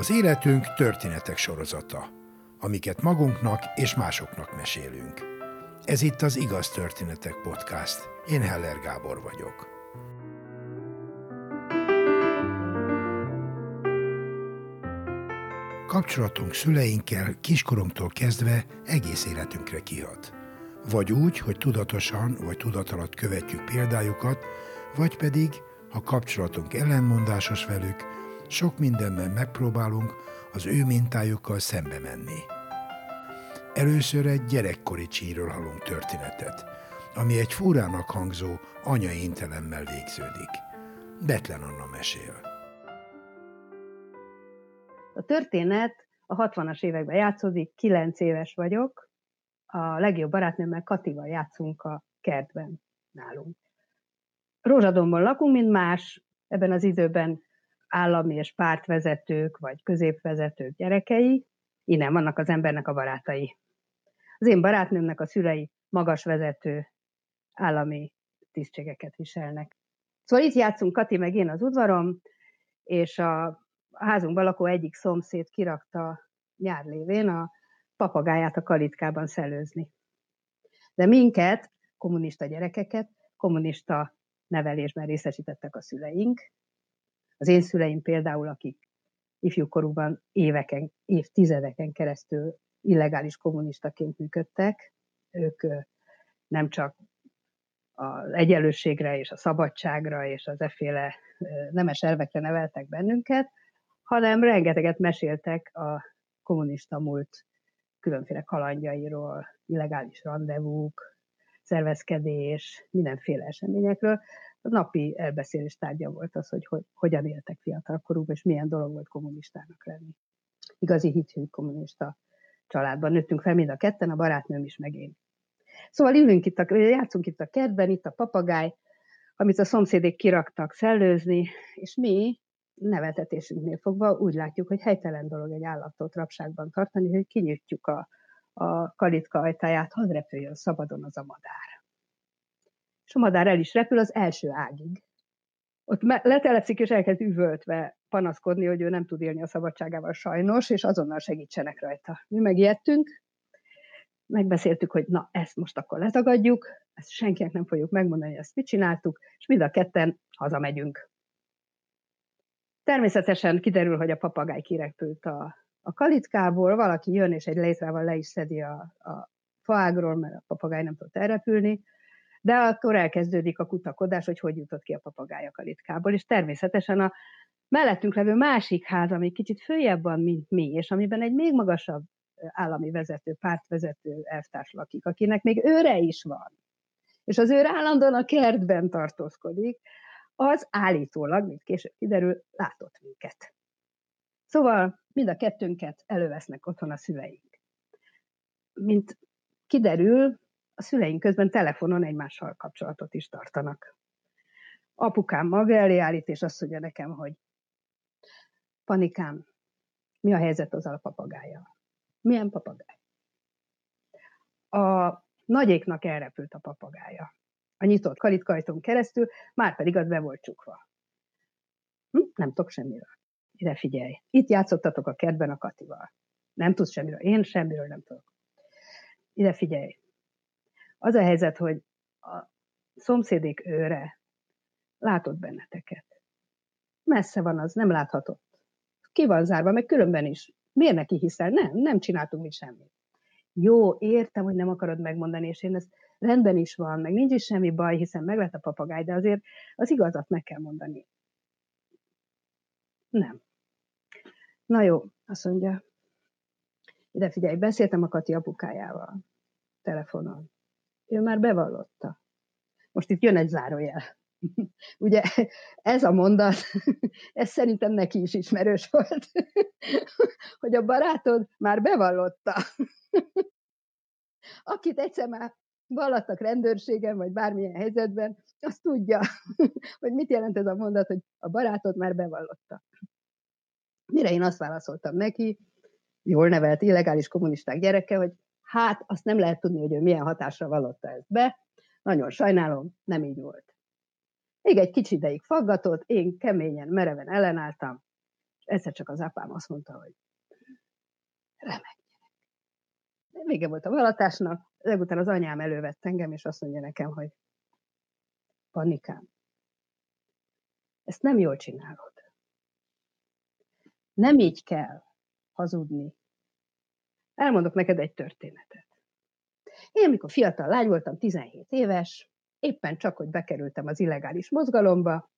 Az életünk történetek sorozata, amiket magunknak és másoknak mesélünk. Ez itt az Igaz Történetek Podcast. Én Heller Gábor vagyok. Kapcsolatunk szüleinkkel kiskorunktól kezdve egész életünkre kihat. Vagy úgy, hogy tudatosan vagy tudatalatt követjük példájukat, vagy pedig, ha kapcsolatunk ellenmondásos velük, sok mindenben megpróbálunk az ő mintájukkal szembe menni. Először egy gyerekkori csíről hallunk történetet, ami egy fúrának hangzó anyai intelemmel végződik. Betlen Anna mesél. A történet a 60-as években játszódik, 9 éves vagyok, a legjobb barátnőmmel Katival játszunk a kertben nálunk. Rózsadomban lakunk, mint más, ebben az időben állami és pártvezetők, vagy középvezetők gyerekei, innen vannak az embernek a barátai. Az én barátnőmnek a szülei magas vezető állami tisztségeket viselnek. Szóval itt játszunk Kati meg én az udvarom, és a házunkban lakó egyik szomszéd kirakta nyár lévén a papagáját a kalitkában szellőzni. De minket, kommunista gyerekeket, kommunista nevelésben részesítettek a szüleink. Az én szüleim például, akik ifjúkorúban éveken, évtizedeken keresztül illegális kommunistaként működtek, ők nem csak az egyenlőségre és a szabadságra és az efféle nemes elvekre neveltek bennünket, hanem rengeteget meséltek a kommunista múlt különféle kalandjairól, illegális rendezvúk, szervezkedés, mindenféle eseményekről. Napi elbeszélés tárgya volt az, hogy, hogy hogyan éltek fiatalkorúban, és milyen dolog volt kommunistának lenni. Igazi hithű kommunista családban nőttünk fel mind a ketten, a barátnőm is, meg én. Szóval ülünk itt, a, játszunk itt a kertben, itt a papagáj, amit a szomszédék kiraktak szellőzni, és mi neveltetésünknél fogva úgy látjuk, hogy helytelen dolog egy állatot rapságban tartani, hogy kinyitjuk a, a kalitka ajtaját, hadd repüljön szabadon az a madár. És a madár el is repül az első ágig. Ott letelepszik, és elkezd üvöltve panaszkodni, hogy ő nem tud élni a szabadságával sajnos, és azonnal segítsenek rajta. Mi megijedtünk, megbeszéltük, hogy na, ezt most akkor letagadjuk, ezt senkinek nem fogjuk megmondani, hogy ezt mit csináltuk, és mind a ketten hazamegyünk. Természetesen kiderül, hogy a papagáj kirepült a, a kalitkából, valaki jön, és egy létrával le is szedi a, a faágról, mert a papagáj nem tudott elrepülni, de akkor elkezdődik a kutakodás, hogy hogy jutott ki a papagáj a kalitkából, és természetesen a mellettünk levő másik ház, ami kicsit följebb van, mint mi, és amiben egy még magasabb állami vezető, pártvezető elvtárs lakik, akinek még őre is van. És az őr állandóan a kertben tartózkodik, az állítólag, mint később kiderül, látott minket. Szóval mind a kettőnket elővesznek otthon a szüleink. Mint kiderül, a szüleink közben telefonon egymással kapcsolatot is tartanak. Apukám maga elé állít, és azt mondja nekem, hogy panikám, mi a helyzet az a papagája? Milyen papagáj? A nagyéknak elrepült a papagája a nyitott kalitkajton keresztül, már pedig az be volt csukva. Hm? Nem tudok semmiről. Ide figyelj. Itt játszottatok a kertben a Katival. Nem tudsz semmiről. Én semmiről nem tudok. Ide figyelj. Az a helyzet, hogy a szomszédék őre látott benneteket. Messze van az, nem láthatott. Ki van zárva, meg különben is. Miért neki hiszel? Nem, nem csináltunk mi semmit. Jó, értem, hogy nem akarod megmondani, és én ezt rendben is van, meg nincs is semmi baj, hiszen meg lett a papagáj, de azért az igazat meg kell mondani. Nem. Na jó, azt mondja, ide figyelj, beszéltem a Kati apukájával telefonon. Ő már bevallotta. Most itt jön egy zárójel. Ugye ez a mondat, ez szerintem neki is ismerős volt, hogy a barátod már bevallotta. Akit egyszer már vallattak rendőrségen, vagy bármilyen helyzetben, azt tudja, hogy mit jelent ez a mondat, hogy a barátod már bevallotta. Mire én azt válaszoltam neki, jól nevelt illegális kommunisták gyereke, hogy hát azt nem lehet tudni, hogy ő milyen hatásra vallotta ezt be, nagyon sajnálom, nem így volt. Még egy kicsi ideig faggatott, én keményen, mereven ellenálltam, és egyszer csak az apám azt mondta, hogy remek gyerek. Vége volt a valatásnak, legután az anyám elővett engem, és azt mondja nekem, hogy panikám, ezt nem jól csinálod. Nem így kell hazudni. Elmondok neked egy történetet. Én, mikor fiatal lány voltam, 17 éves, éppen csak, hogy bekerültem az illegális mozgalomba,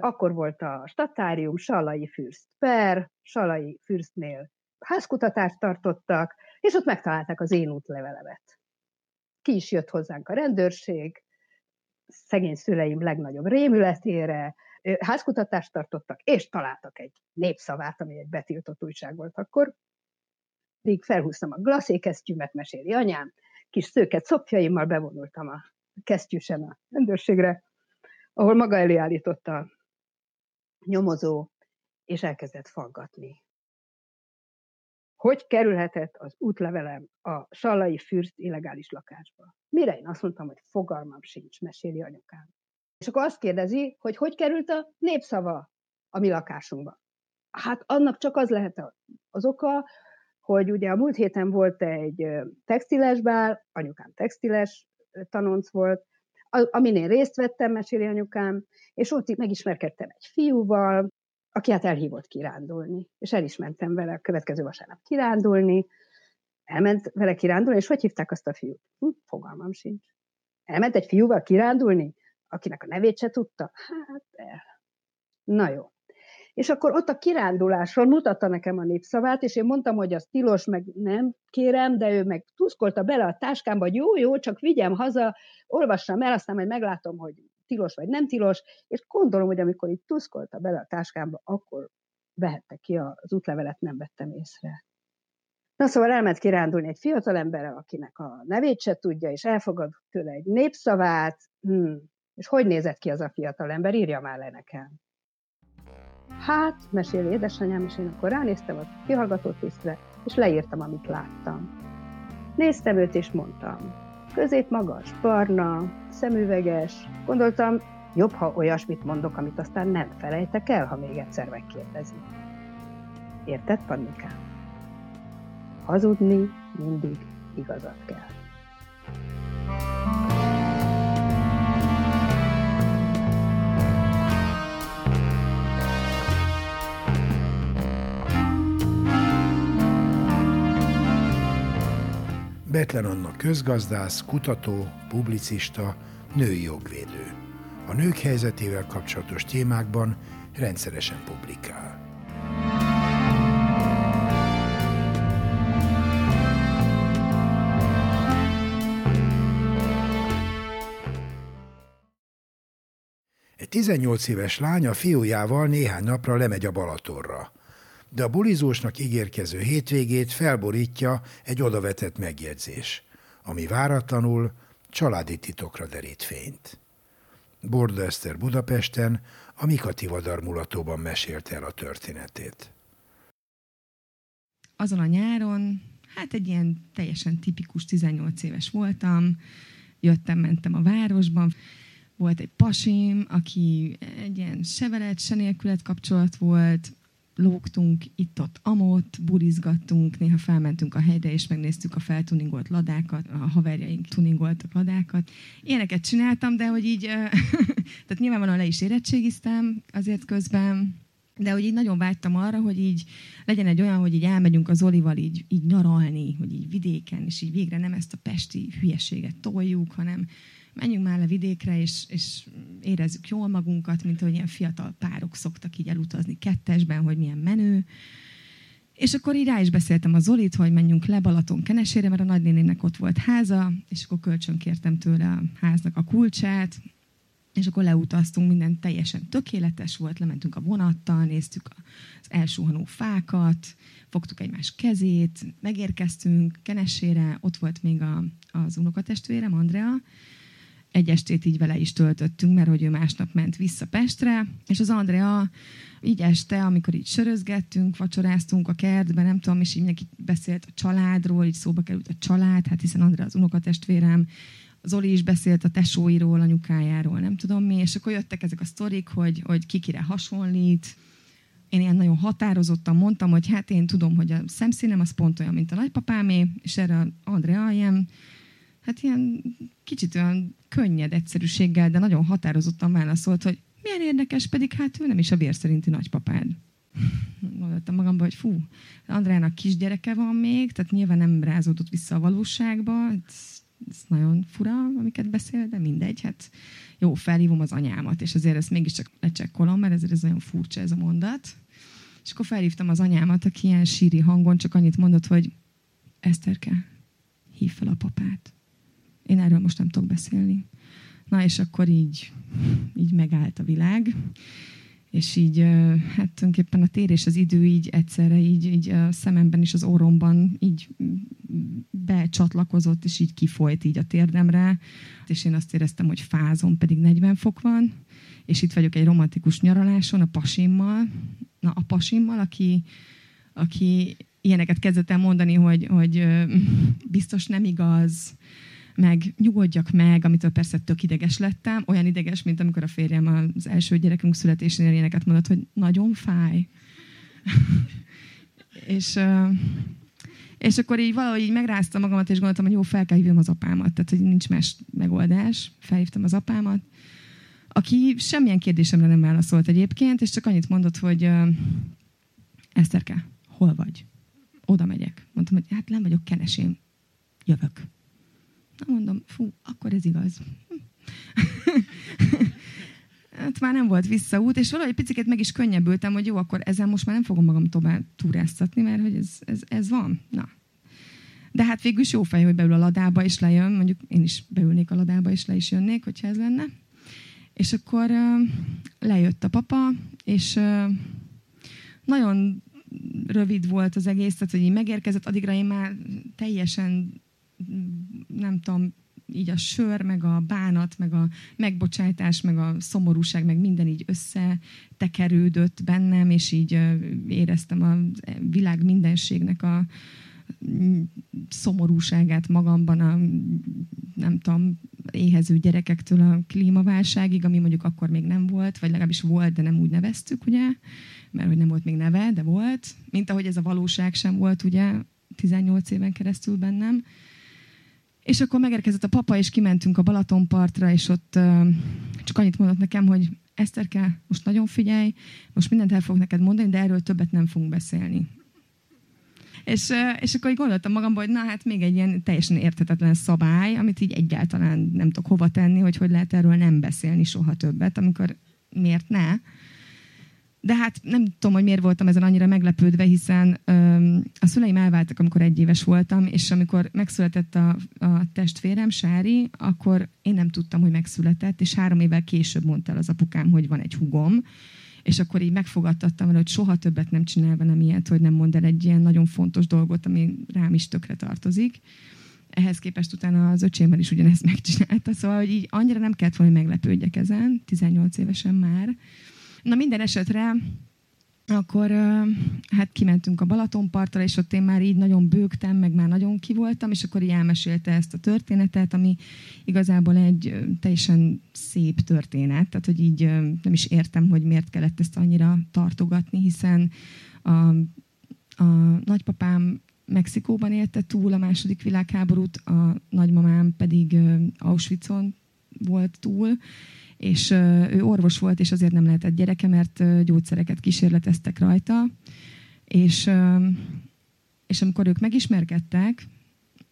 akkor volt a statárium, Salai Fürst per, Salai Fürstnél házkutatást tartottak, és ott megtalálták az én útlevelemet. Ki is jött hozzánk a rendőrség, szegény szüleim legnagyobb rémületére, házkutatást tartottak, és találtak egy népszavát, ami egy betiltott újság volt akkor. Még felhúztam a glaszékesztyűmet, meséli anyám, kis szőket szopjaimmal bevonultam a kesztyűsen a rendőrségre, ahol maga elé állította a nyomozó, és elkezdett faggatni. Hogy kerülhetett az útlevelem a Sallai Fürst illegális lakásba? Mire én azt mondtam, hogy fogalmam sincs, meséli anyukám. És akkor azt kérdezi, hogy hogy került a népszava a mi lakásunkba. Hát annak csak az lehet az oka, hogy ugye a múlt héten volt egy textiles bál, anyukám textiles tanonc volt, amin én részt vettem, meséli anyukám, és ott megismerkedtem egy fiúval, aki hát elhívott kirándulni, és el is mentem vele a következő vasárnap kirándulni, elment vele kirándulni, és hogy hívták azt a fiút? Hm, fogalmam sincs. Elment egy fiúval kirándulni, akinek a nevét se tudta? Hát, el. Na jó. És akkor ott a kiránduláson mutatta nekem a népszavát, és én mondtam, hogy az tilos, meg nem kérem, de ő meg tuszkolta bele a táskámba, hogy jó, jó, csak vigyem haza, olvassam el, aztán majd meglátom, hogy tilos vagy nem tilos, és gondolom, hogy amikor itt tuszkolta bele a táskámba, akkor vehette ki az útlevelet, nem vettem észre. Na szóval elment kirándulni egy fiatalemberrel, akinek a nevét se tudja, és elfogad tőle egy népszavát. Hmm. És hogy nézett ki az a fiatalember? Írja már le nekem. Hát, meséli édesanyám, és én akkor ránéztem a kihallgató tisztre, és leírtam, amit láttam. Néztem őt, és mondtam. Közép magas, barna, szemüveges. Gondoltam, jobb, ha olyasmit mondok, amit aztán nem felejtek el, ha még egyszer megkérdezi. Érted, Pannikám? Hazudni mindig igazat kell. Betlen Anna közgazdász, kutató, publicista, női jogvédő. A nők helyzetével kapcsolatos témákban rendszeresen publikál. Egy 18 éves lány a fiújával néhány napra lemegy a Balatorra de a bulizósnak ígérkező hétvégét felborítja egy odavetett megjegyzés, ami váratlanul családi titokra derít fényt. Borda Eszter Budapesten a Mikati mulatóban mesélte el a történetét. Azon a nyáron, hát egy ilyen teljesen tipikus 18 éves voltam, jöttem, mentem a városban, volt egy pasim, aki egy ilyen sevelet, se nélkület kapcsolat volt, lógtunk itt-ott amott, burizgattunk, néha felmentünk a hegyre, és megnéztük a feltuningolt ladákat, a haverjaink tuningoltak ladákat. Ilyeneket csináltam, de hogy így, tehát nyilvánvalóan le is érettségiztem azért közben, de hogy így nagyon vágytam arra, hogy így legyen egy olyan, hogy így elmegyünk az Olival így, így nyaralni, hogy így vidéken, és így végre nem ezt a pesti hülyeséget toljuk, hanem menjünk már le vidékre, és, és érezzük jól magunkat, mint ahogy ilyen fiatal párok szoktak így elutazni kettesben, hogy milyen menő. És akkor így rá is beszéltem a Zolit, hogy menjünk le Balaton kenesére, mert a nagynénének ott volt háza, és akkor kölcsön kértem tőle a háznak a kulcsát, és akkor leutaztunk, minden teljesen tökéletes volt, lementünk a vonattal, néztük az elsuhanó fákat, fogtuk egymás kezét, megérkeztünk Kenesére, ott volt még a, az unokatestvérem, Andrea, egy estét így vele is töltöttünk, mert hogy ő másnap ment vissza Pestre, és az Andrea így este, amikor így sörözgettünk, vacsoráztunk a kertben, nem tudom, és így mindenki beszélt a családról, így szóba került a család, hát hiszen Andrea az unokatestvérem, Zoli is beszélt a tesóiról, anyukájáról, nem tudom mi, és akkor jöttek ezek a sztorik, hogy, hogy kikire hasonlít, én ilyen nagyon határozottan mondtam, hogy hát én tudom, hogy a szemszínem az pont olyan, mint a nagypapámé, és erre Andrea ilyen, hát ilyen kicsit olyan könnyed egyszerűséggel, de nagyon határozottan válaszolt, hogy milyen érdekes, pedig hát ő nem is a vér szerinti nagypapád. Gondoltam magamban, hogy fú, Andrának kisgyereke van még, tehát nyilván nem rázódott vissza a valóságba, ez, ez nagyon fura, amiket beszél, de mindegy, hát jó, felhívom az anyámat, és azért ezt mégiscsak lecsekkolom, mert ezért ez nagyon furcsa ez a mondat. És akkor felhívtam az anyámat, aki ilyen síri hangon csak annyit mondott, hogy Eszterke, hív fel a papát. Én erről most nem tudok beszélni. Na, és akkor így, így megállt a világ és így hát tulajdonképpen a tér és az idő így egyszerre így, így a szememben és az orromban így becsatlakozott, és így kifolyt így a térdemre, és én azt éreztem, hogy fázom, pedig 40 fok van, és itt vagyok egy romantikus nyaraláson a pasimmal, na a pasimmal, aki, aki ilyeneket kezdett el mondani, hogy, hogy biztos nem igaz, meg nyugodjak meg, amitől persze tök ideges lettem, olyan ideges, mint amikor a férjem az első gyerekünk születésénél ilyeneket mondott, hogy nagyon fáj. és, és akkor így valahogy így megráztam magamat, és gondoltam, hogy jó, fel kell hívjam az apámat. Tehát, hogy nincs más megoldás. Felhívtam az apámat, aki semmilyen kérdésemre nem válaszolt egyébként, és csak annyit mondott, hogy Eszterke, hol vagy? Oda megyek. Mondtam, hogy hát nem vagyok kenesém. Jövök. Na mondom, fú, akkor ez igaz. hát már nem volt visszaút, és valahogy picit meg is könnyebbültem, hogy jó, akkor ezen most már nem fogom magam tovább túráztatni, mert hogy ez, ez, ez van. Na. De hát végül is jó fej, hogy beül a ladába és lejön, mondjuk én is beülnék a ladába és le is jönnék, hogyha ez lenne. És akkor lejött a papa, és nagyon rövid volt az egész, tehát hogy így megérkezett, addigra én már teljesen nem tudom, így a sör, meg a bánat, meg a megbocsájtás, meg a szomorúság, meg minden így összetekerődött bennem, és így éreztem a világ mindenségnek a szomorúságát magamban a, nem tudom, éhező gyerekektől a klímaválságig, ami mondjuk akkor még nem volt, vagy legalábbis volt, de nem úgy neveztük, ugye, mert hogy nem volt még neve, de volt, mint ahogy ez a valóság sem volt, ugye, 18 éven keresztül bennem. És akkor megérkezett a papa, és kimentünk a Balatonpartra, és ott csak annyit mondott nekem, hogy Eszterke, most nagyon figyelj, most mindent el fogok neked mondani, de erről többet nem fogunk beszélni. És, és akkor így gondoltam magamban, hogy na hát még egy ilyen teljesen érthetetlen szabály, amit így egyáltalán nem tudok hova tenni, hogy hogy lehet erről nem beszélni soha többet, amikor miért ne. De hát nem tudom, hogy miért voltam ezen annyira meglepődve, hiszen öm, a szüleim elváltak, amikor egy éves voltam, és amikor megszületett a, a testvérem, Sári, akkor én nem tudtam, hogy megszületett, és három évvel később mondta el az apukám, hogy van egy hugom, és akkor így megfogadtattam vele, hogy soha többet nem csinál velem ilyet, hogy nem mond el egy ilyen nagyon fontos dolgot, ami rám is tökre tartozik. Ehhez képest utána az öcsémmel is ugyanezt megcsinálta, szóval hogy így annyira nem kellett volna, hogy meglepődjek ezen, 18 évesen már. Na minden esetre akkor hát kimentünk a Balatonpartra, és ott én már így nagyon bőgtem, meg már nagyon kivoltam, és akkor így elmesélte ezt a történetet, ami igazából egy teljesen szép történet, tehát hogy így nem is értem, hogy miért kellett ezt annyira tartogatni, hiszen a, a nagypapám Mexikóban élte túl a második világháborút, a nagymamám pedig Auschwitzon volt túl, és ő orvos volt, és azért nem lehetett gyereke, mert gyógyszereket kísérleteztek rajta, és, és amikor ők megismerkedtek,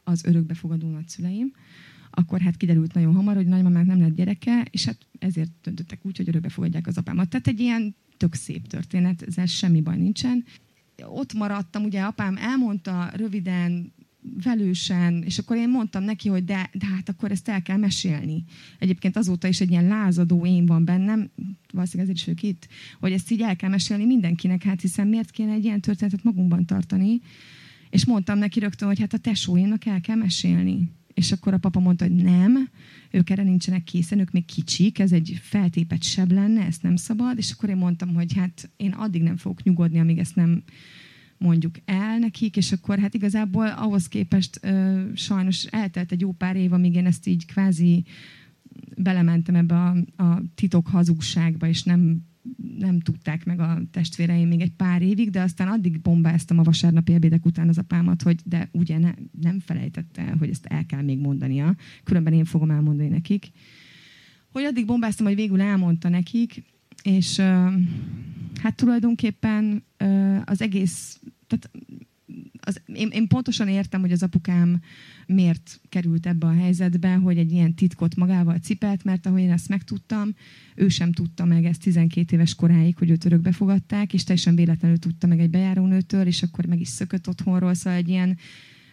az örökbefogadó nagyszüleim, akkor hát kiderült nagyon hamar, hogy nagymamák nem lett gyereke, és hát ezért döntöttek úgy, hogy örökbe fogadják az apámat. Tehát egy ilyen tök szép történet, ezzel semmi baj nincsen. Ott maradtam, ugye apám elmondta röviden, velősen, és akkor én mondtam neki, hogy de, de hát akkor ezt el kell mesélni. Egyébként azóta is egy ilyen lázadó én van bennem, valószínűleg ezért is ők itt, hogy ezt így el kell mesélni mindenkinek, hát hiszen miért kéne egy ilyen történetet magunkban tartani. És mondtam neki rögtön, hogy hát a tesóimnak el kell mesélni. És akkor a papa mondta, hogy nem, ők erre nincsenek készen, ők még kicsik, ez egy feltépet seb lenne, ezt nem szabad. És akkor én mondtam, hogy hát én addig nem fogok nyugodni, amíg ezt nem mondjuk el nekik, és akkor hát igazából ahhoz képest ö, sajnos eltelt egy jó pár év, amíg én ezt így kvázi belementem ebbe a, a titok hazugságba, és nem nem tudták meg a testvéreim még egy pár évig, de aztán addig bombáztam a vasárnapi ebédek után az apámat, hogy de ugye ne, nem felejtette el, hogy ezt el kell még mondania, különben én fogom elmondani nekik. Hogy addig bombáztam, hogy végül elmondta nekik, és hát tulajdonképpen az egész, tehát az, én, én pontosan értem, hogy az apukám miért került ebbe a helyzetbe, hogy egy ilyen titkot magával cipelt, mert ahogy én ezt megtudtam, ő sem tudta meg ezt 12 éves koráig, hogy őt örökbe fogadták, és teljesen véletlenül tudta meg egy bejárónőtől, és akkor meg is szökött otthonról, szóval egy ilyen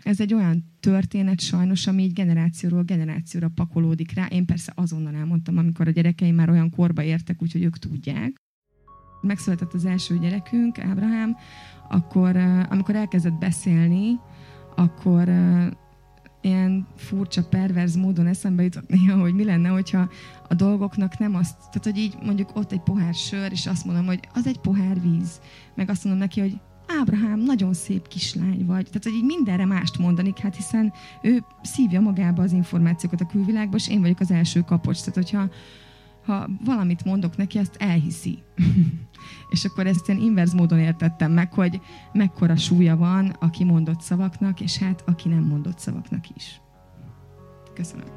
ez egy olyan történet sajnos, ami így generációról generációra pakolódik rá. Én persze azonnal elmondtam, amikor a gyerekeim már olyan korba értek, úgyhogy ők tudják. Megszületett az első gyerekünk, Ábrahám, akkor amikor elkezdett beszélni, akkor ilyen furcsa, perverz módon eszembe jutott néha, hogy mi lenne, hogyha a dolgoknak nem azt, tehát hogy így mondjuk ott egy pohár sör, és azt mondom, hogy az egy pohár víz, meg azt mondom neki, hogy Ábrahám, nagyon szép kislány vagy. Tehát, hogy így mindenre mást mondani, hát hiszen ő szívja magába az információkat a külvilágba, és én vagyok az első kapocs. Tehát, hogyha ha valamit mondok neki, azt elhiszi. és akkor ezt ilyen inverz módon értettem meg, hogy mekkora súlya van a kimondott szavaknak, és hát aki nem mondott szavaknak is. Köszönöm.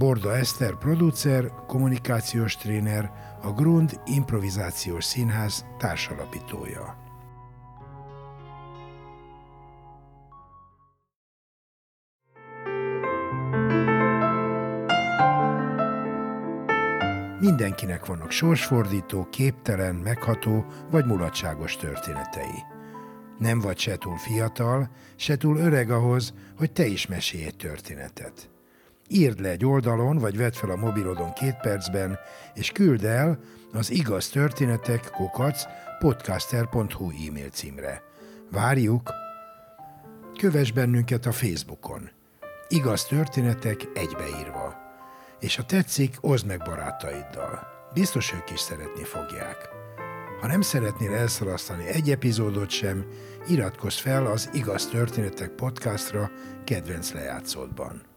Borda Eszter producer, kommunikációs tréner, a Grund Improvizációs Színház társalapítója. Mindenkinek vannak sorsfordító, képtelen, megható vagy mulatságos történetei. Nem vagy se túl fiatal, se túl öreg ahhoz, hogy te is mesélj egy történetet. Írd le egy oldalon, vagy vedd fel a mobilodon két percben, és küld el az igaz történetek kukac podcaster.hu e-mail címre. Várjuk! Kövess bennünket a Facebookon. Igaz történetek egybeírva. És ha tetszik, oszd meg barátaiddal. Biztos ők is szeretni fogják. Ha nem szeretnél elszalasztani egy epizódot sem, iratkozz fel az Igaz Történetek podcastra kedvenc lejátszódban.